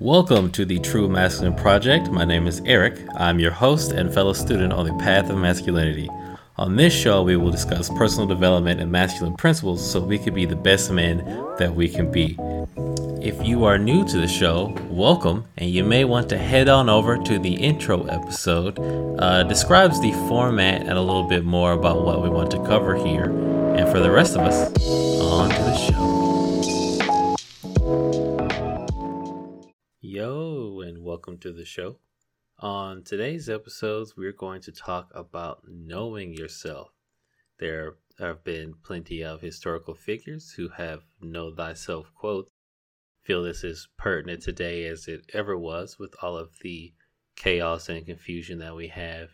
Welcome to the True Masculine Project. My name is Eric. I'm your host and fellow student on the path of masculinity. On this show, we will discuss personal development and masculine principles so we can be the best men that we can be. If you are new to the show, welcome, and you may want to head on over to the intro episode. Uh, describes the format and a little bit more about what we want to cover here. And for the rest of us, on to the show. And welcome to the show. On today's episodes, we're going to talk about knowing yourself. There have been plenty of historical figures who have know thyself quotes. Feel this is pertinent today as it ever was with all of the chaos and confusion that we have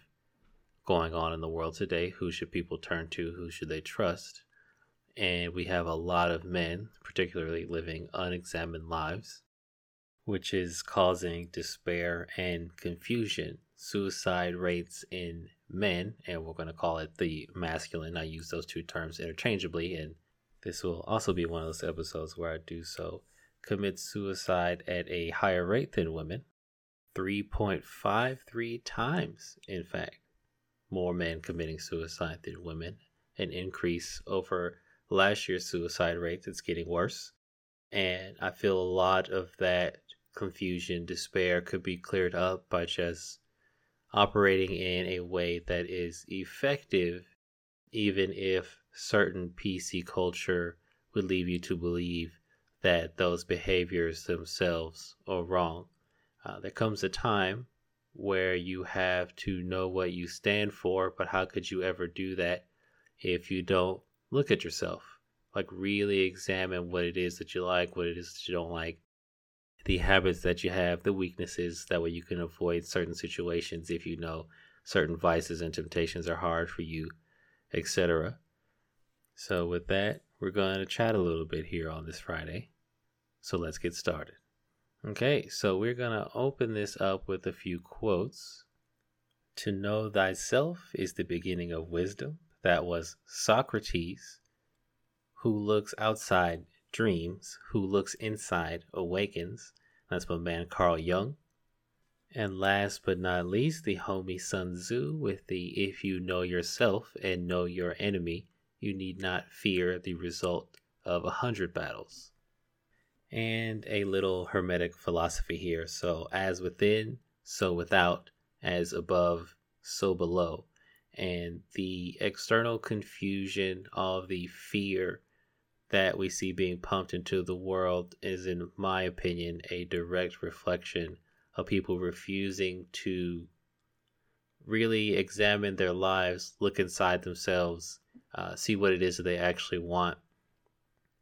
going on in the world today. Who should people turn to? Who should they trust? And we have a lot of men, particularly living unexamined lives which is causing despair and confusion. Suicide rates in men, and we're going to call it the masculine. I use those two terms interchangeably, and this will also be one of those episodes where I do so. Commit suicide at a higher rate than women, 3.53 times, in fact. More men committing suicide than women, an increase over last year's suicide rates. It's getting worse. And I feel a lot of that confusion, despair could be cleared up by just operating in a way that is effective, even if certain PC culture would leave you to believe that those behaviors themselves are wrong. Uh, there comes a time where you have to know what you stand for, but how could you ever do that if you don't look at yourself? Like, really examine what it is that you like, what it is that you don't like, the habits that you have, the weaknesses. That way you can avoid certain situations if you know certain vices and temptations are hard for you, etc. So, with that, we're going to chat a little bit here on this Friday. So, let's get started. Okay, so we're going to open this up with a few quotes. To know thyself is the beginning of wisdom. That was Socrates, who looks outside Dreams, Who Looks Inside Awakens. That's my man Carl Jung. And last but not least, the homie Sun Tzu with the If you know yourself and know your enemy, you need not fear the result of a hundred battles. And a little hermetic philosophy here. So, as within, so without, as above, so below. And the external confusion, all the fear, that we see being pumped into the world is, in my opinion, a direct reflection of people refusing to really examine their lives, look inside themselves, uh, see what it is that they actually want.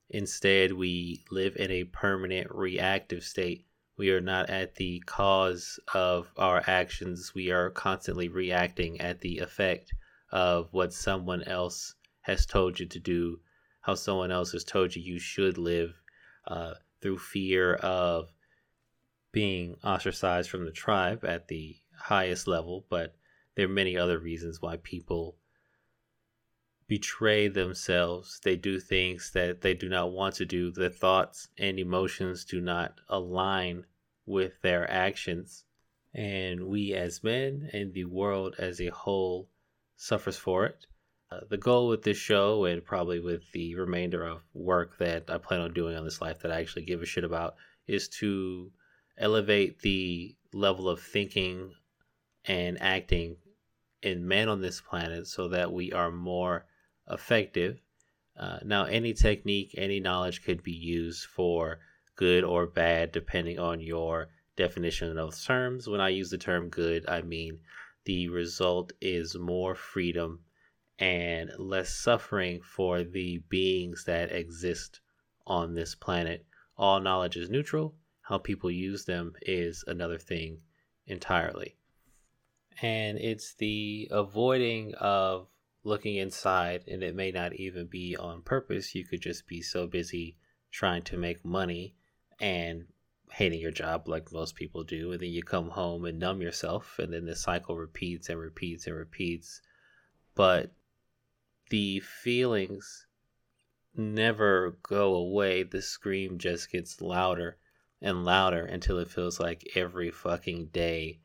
Instead, we live in a permanent reactive state. We are not at the cause of our actions. We are constantly reacting at the effect of what someone else has told you to do how someone else has told you you should live uh, through fear of being ostracized from the tribe at the highest level, but there are many other reasons why people betray themselves. They do things that they do not want to do. Their thoughts and emotions do not align with their actions. And we as men and the world as a whole suffers for it. Uh, the goal with this show and probably with the remainder of work that I plan on doing on this life that I actually give a shit about is to elevate the level of thinking and acting in men on this planet so that we are more effective. Uh, now, any technique, any knowledge could be used for good or bad depending on your definition of terms. When I use the term good, I mean the result is more freedom and less suffering for the beings that exist on this planet. All knowledge is neutral. How people use them is another thing entirely. And it's the avoiding of looking inside, and it may not even be on purpose. You could just be so busy trying to make money and hating your job like most people do. And then you come home and numb yourself, and then the cycle repeats and repeats and repeats. But the feelings never go away. The scream just gets louder. and louder until it feels like every fucking day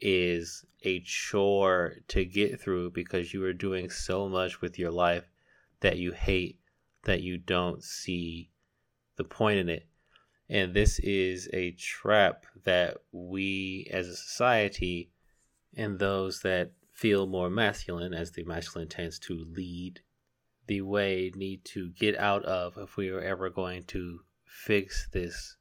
is a chore to get through because you are doing so much with your life that you hate that you don't see the point in it. And this is a trap that we as a society and those that feel more masculine, as the masculine tends to lead the way, need to get out of if we are ever going to fix this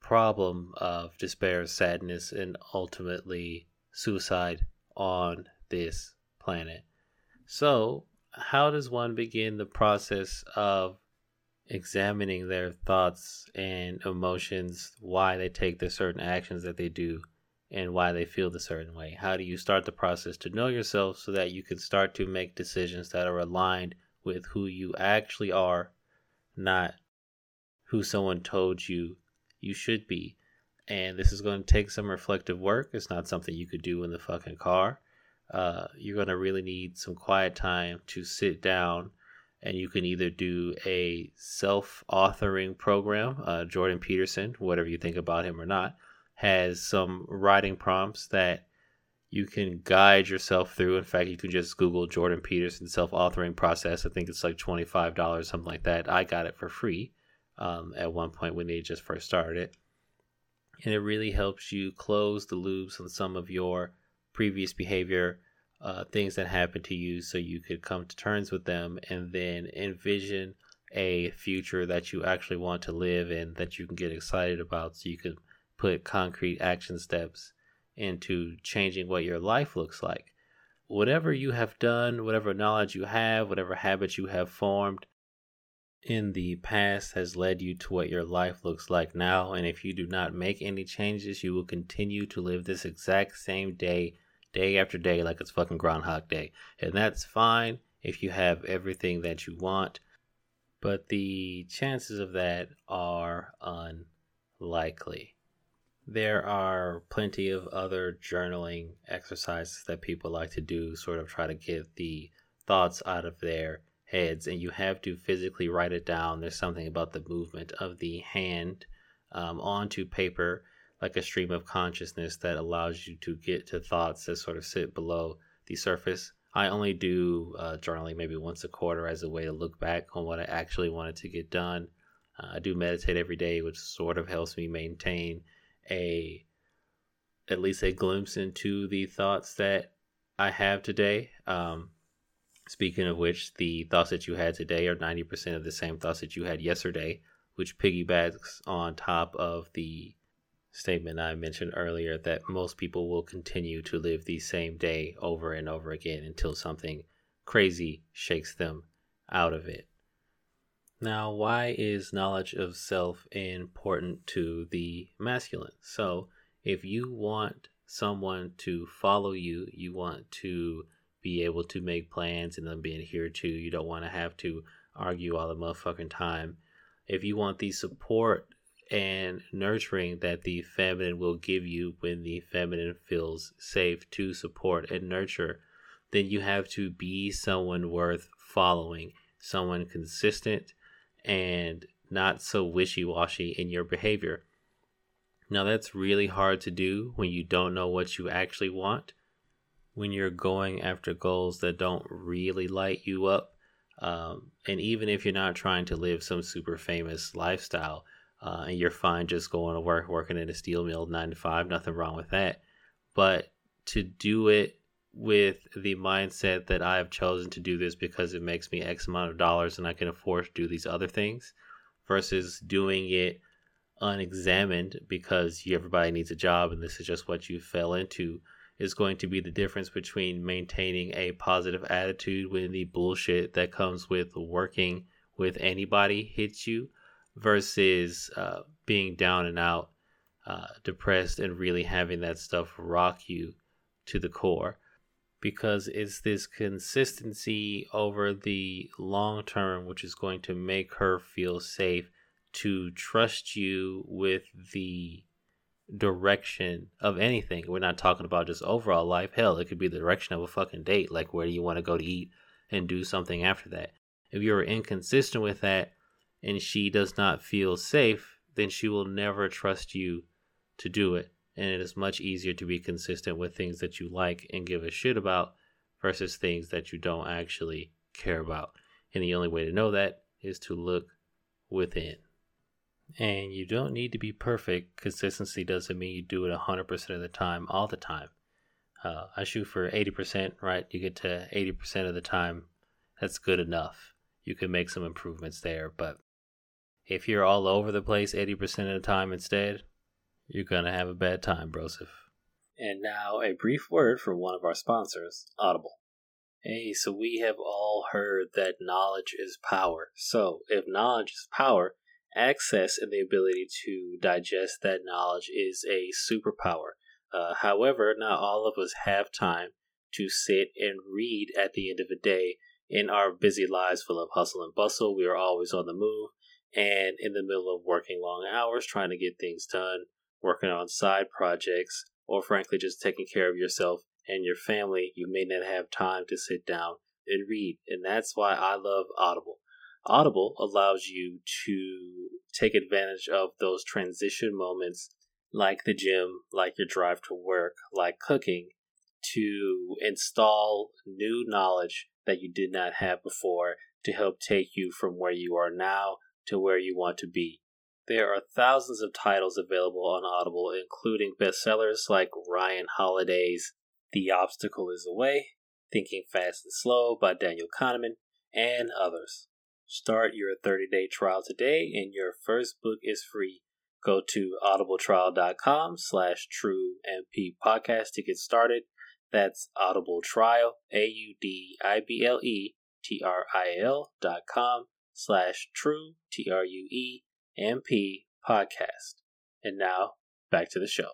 problem of despair, sadness, and ultimately suicide on this planet. So, how does one begin the process of examining their thoughts and emotions, why they take the certain actions that they do, and why they feel the certain way? How do you start the process to know yourself so that you can start to make decisions that are aligned with who you actually are, not who someone told you you should be? And this is going to take some reflective work. It's not something you could do in the fucking car. Uh, you're going to really need some quiet time to sit down and you can either do a self-authoring program uh, jordan peterson whatever you think about him or not has some writing prompts that you can guide yourself through. In fact you can just google jordan peterson self-authoring process. I think it's like $25 something like that. I got it for free um, at one point when they just first started it. And it really helps you close the loops on some of your previous behavior uh, things that happened to you so you could come to terms with them and then envision a future that you actually want to live in that you can get excited about so you can put concrete action steps into changing what your life looks like. Whatever you have done, whatever knowledge you have, whatever habits you have formed in the past has led you to what your life looks like now. And if you do not make any changes, you will continue to live this exact same day day after day like it's fucking Groundhog Day. And that's fine if you have everything that you want, but the chances of that are unlikely. There are plenty of other journaling exercises that people like to do, sort of try to get the thoughts out of their heads, and you have to physically write it down. There's something about the movement of the hand um, onto paper like a stream of consciousness that allows you to get to thoughts that sort of sit below the surface. I only do uh, journaling maybe once a quarter as a way to look back on what I actually wanted to get done. Uh, I do meditate every day, which sort of helps me maintain a at least a glimpse into the thoughts that I have today. Um, speaking of which, the thoughts that you had today are 90% of the same thoughts that you had yesterday, which piggybacks on top of the statement I mentioned earlier that most people will continue to live the same day over and over again until something crazy shakes them out of it. Now, why is knowledge of self important to the masculine? So, if you want someone to follow you, you want to be able to make plans and then be adhered to, you don't want to have to argue all the motherfucking time. If you want the support and nurturing that the feminine will give you when the feminine feels safe to support and nurture, then you have to be someone worth following, someone consistent and not so wishy washy in your behavior. Now, that's really hard to do when you don't know what you actually want, when you're going after goals that don't really light you up. Um, and even if you're not trying to live some super famous lifestyle, uh, and you're fine just going to work, working in a steel mill nine to five, nothing wrong with that. But to do it with the mindset that I have chosen to do this because it makes me X amount of dollars and I can afford to do these other things versus doing it unexamined because everybody needs a job and this is just what you fell into is going to be the difference between maintaining a positive attitude when the bullshit that comes with working with anybody hits you versus uh, being down and out, uh, depressed, and really having that stuff rock you to the core. Because it's this consistency over the long term, which is going to make her feel safe to trust you with the direction of anything. We're not talking about just overall life. Hell, it could be the direction of a fucking date, like where do you want to go to eat and do something after that. If you're inconsistent with that, and she does not feel safe, then she will never trust you to do it. And it is much easier to be consistent with things that you like and give a shit about versus things that you don't actually care about. And the only way to know that is to look within. And you don't need to be perfect. Consistency doesn't mean you do it 100% of the time, all the time. Uh, I shoot for 80%, right? You get to 80% of the time. That's good enough. You can make some improvements there. But if you're all over the place 80% of the time instead, you're to have a bad time, Broseph. And now a brief word from one of our sponsors, Audible. Hey, so we have all heard that knowledge is power. So if knowledge is power, access and the ability to digest that knowledge is a superpower. Uh, however, not all of us have time to sit and read at the end of a day. In our busy lives full of hustle and bustle, we are always on the move and in the middle of working long hours trying to get things done, working on side projects, or frankly just taking care of yourself and your family, you may not have time to sit down and read. And that's why I love Audible. Audible allows you to take advantage of those transition moments like the gym, like your drive to work, like cooking, to install new knowledge that you did not have before to help take you from where you are now to where you want to be. There are thousands of titles available on Audible, including bestsellers like Ryan Holiday's The Obstacle is the Way, Thinking Fast and Slow by Daniel Kahneman, and others. Start your 30-day trial today and your first book is free. Go to audibletrial.com slash truemp podcast to get started. That's Audible Trial, A-U-D-I-B-L-E T-R-I-L dot com slash true true, T-R-U-E-M-P podcast. And now, back to the show.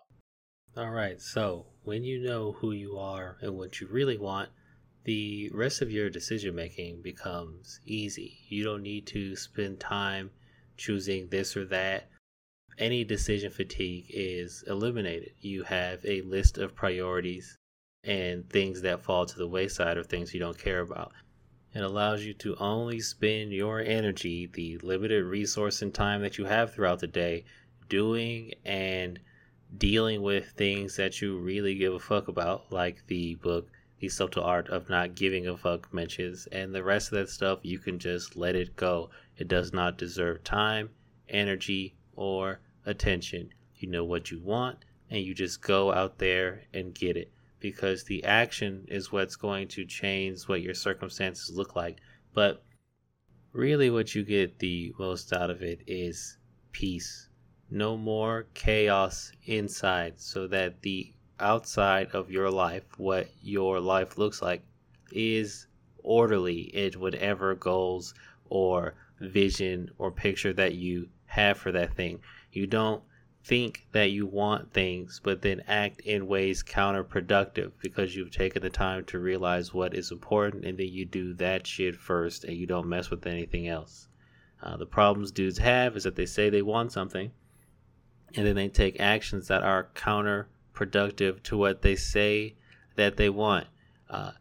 All right, so when you know who you are and what you really want, the rest of your decision making becomes easy. You don't need to spend time choosing this or that. Any decision fatigue is eliminated. You have a list of priorities and things that fall to the wayside or things you don't care about. It allows you to only spend your energy, the limited resource and time that you have throughout the day, doing and dealing with things that you really give a fuck about, like the book the subtle art of not giving a fuck mentions, and the rest of that stuff you can just let it go. It does not deserve time, energy, or attention. You know what you want, and you just go out there and get it because the action is what's going to change what your circumstances look like. But really, what you get the most out of it is peace. No more chaos inside, so that the outside of your life, what your life looks like, is orderly in whatever goals or vision or picture that you have for that thing. You don't think that you want things, but then act in ways counterproductive because you've taken the time to realize what is important and then you do that shit first and you don't mess with anything else. Uh, the problems dudes have is that they say they want something and then they take actions that are counterproductive to what they say that they want. Uh,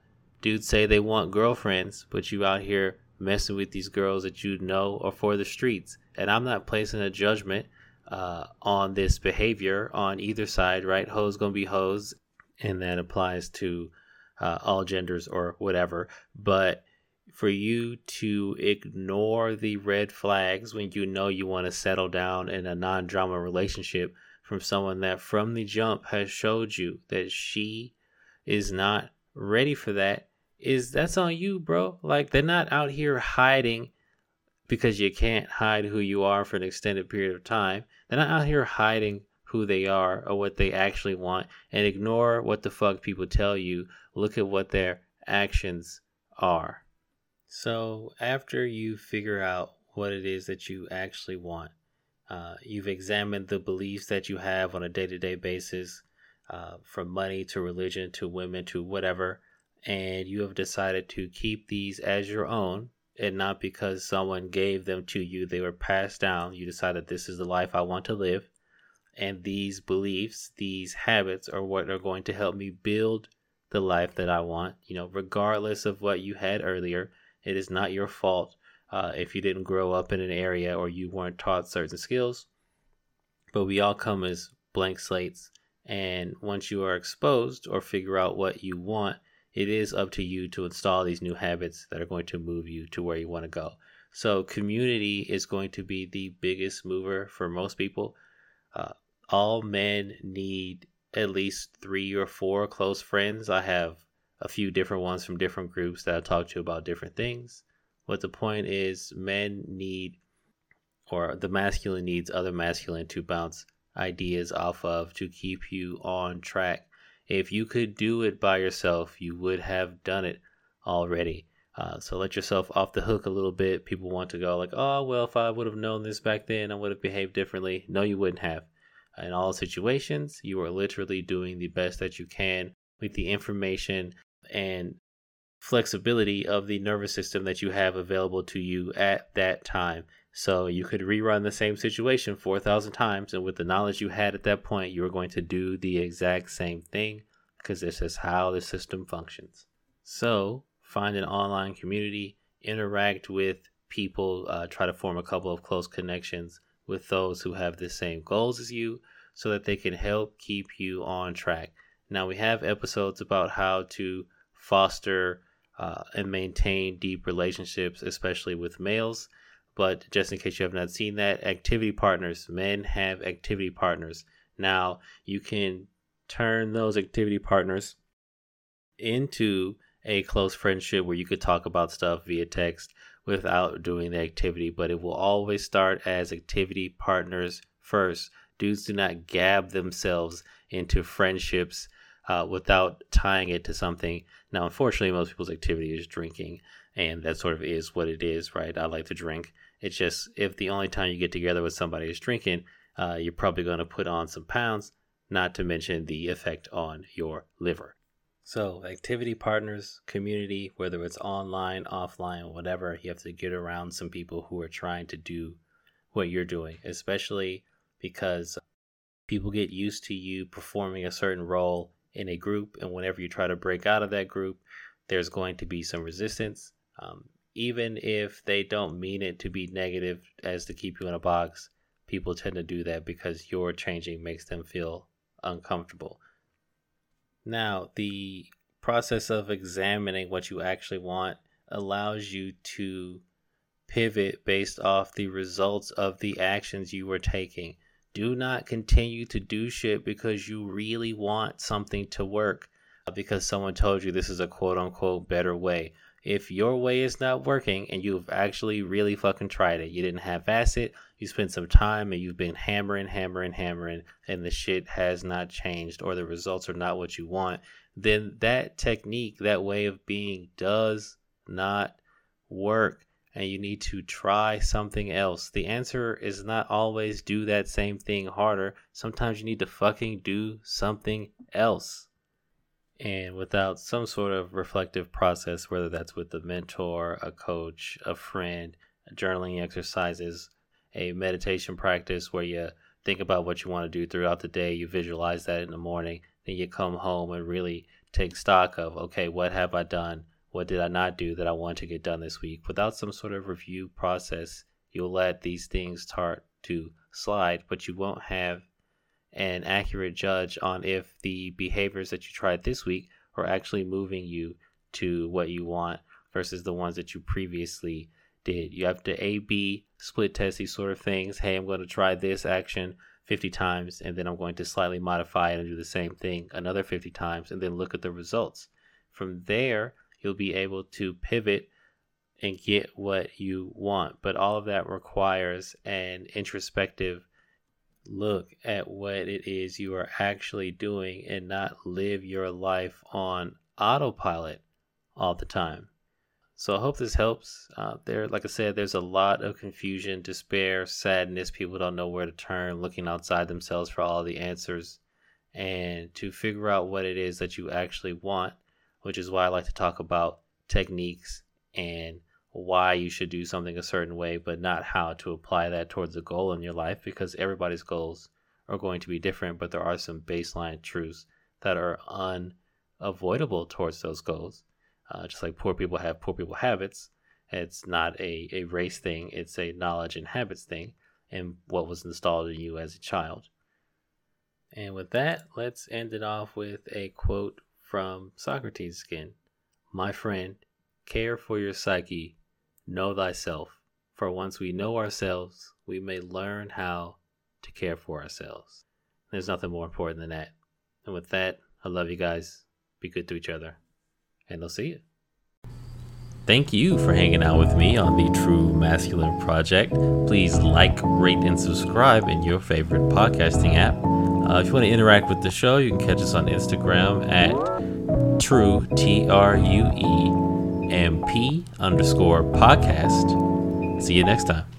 dudes say they want girlfriends, but you out here messing with these girls that you know are for the streets. And I'm not placing a judgment uh, on this behavior on either side, right? Hoes gonna be hoes, and that applies to uh, all genders or whatever. But for you to ignore the red flags when you know you want to settle down in a non drama relationship from someone that from the jump has showed you that she is not ready for that is that's on you, bro. Like they're not out here hiding because you can't hide who you are for an extended period of time. They're not out here hiding who they are or what they actually want and ignore what the fuck people tell you. Look at what their actions are. So, after you figure out what it is that you actually want, uh, you've examined the beliefs that you have on a day to day basis, uh, from money to religion to women to whatever, and you have decided to keep these as your own and not because someone gave them to you, they were passed down. You decided this is the life I want to live. And these beliefs, these habits are what are going to help me build the life that I want. You know, regardless of what you had earlier, it is not your fault uh, if you didn't grow up in an area or you weren't taught certain skills, but we all come as blank slates. And once you are exposed or figure out what you want, it is up to you to install these new habits that are going to move you to where you want to go. So, community is going to be the biggest mover for most people. Uh, all men need at least three or four close friends. I have a few different ones from different groups that I talk to about different things. But the point is, men need, or the masculine needs other masculine to bounce ideas off of to keep you on track. If you could do it by yourself, you would have done it already. Uh, so let yourself off the hook a little bit. People want to go like, oh, well, if I would have known this back then, I would have behaved differently. No, you wouldn't have. In all situations, you are literally doing the best that you can with the information and flexibility of the nervous system that you have available to you at that time. So you could rerun the same situation 4,000 times, and with the knowledge you had at that point, you are going to do the exact same thing because this is how the system functions. So find an online community, interact with people, uh, try to form a couple of close connections with those who have the same goals as you so that they can help keep you on track. Now, we have episodes about how to foster uh, and maintain deep relationships, especially with males. But just in case you have not seen that, activity partners, men have activity partners. Now you can turn those activity partners into a close friendship where you could talk about stuff via text without doing the activity, but it will always start as activity partners first. Dudes do not gab themselves into friendships uh, without tying it to something. Now, unfortunately, most people's activity is drinking, and that sort of is what it is, right? I like to drink. It's just if the only time you get together with somebody is drinking, uh, you're probably going to put on some pounds, not to mention the effect on your liver. So, activity partners, community, whether it's online, offline, whatever, you have to get around some people who are trying to do what you're doing, especially because people get used to you performing a certain role in a group. And whenever you try to break out of that group, there's going to be some resistance. Um, even if they don't mean it to be negative as to keep you in a box, people tend to do that because your changing makes them feel uncomfortable. Now, the process of examining what you actually want allows you to pivot based off the results of the actions you were taking. Do not continue to do shit because you really want something to work uh, because someone told you this is a quote unquote better way. If your way is not working and you've actually really fucking tried it, you didn't have acid, you spent some time and you've been hammering, hammering, hammering, and the shit has not changed or the results are not what you want, then that technique, that way of being does not work and you need to try something else. The answer is not always do that same thing harder. Sometimes you need to fucking do something else and without some sort of reflective process, whether that's with a mentor, a coach, a friend, journaling exercises, a meditation practice where you think about what you want to do throughout the day, you visualize that in the morning, then you come home and really take stock of, okay, what have I done? What did I not do that I want to get done this week? Without some sort of review process, you'll let these things start to slide, but you won't have an accurate judge on if the behaviors that you tried this week are actually moving you to what you want versus the ones that you previously did. You have to A B split test these sort of things. Hey, I'm going to try this action 50 times and then I'm going to slightly modify it and do the same thing another 50 times and then look at the results. From there, you'll be able to pivot and get what you want. But all of that requires an introspective look at what it is you are actually doing and not live your life on autopilot all the time. So I hope this helps. Uh, there, like I said, there's a lot of confusion, despair, sadness. People don't know where to turn, looking outside themselves for all the answers, and to figure out what it is that you actually want, which is why I like to talk about techniques and why you should do something a certain way, but not how to apply that towards a goal in your life because everybody's goals are going to be different, but there are some baseline truths that are unavoidable towards those goals. Uh, just like poor people have poor people habits, it's not a, a race thing, it's a knowledge and habits thing. and what was installed in you as a child. And with that, let's end it off with a quote from Socrates again My friend, care for your psyche, know thyself, for once we know ourselves, we may learn how to care for ourselves. There's nothing more important than that. And with that, I love you guys. Be good to each other. And I'll see you. Thank you for hanging out with me on the True Masculine Project. Please like, rate, and subscribe in your favorite podcasting app. Uh, if you want to interact with the show, you can catch us on Instagram at True T R U E M P underscore podcast. See you next time.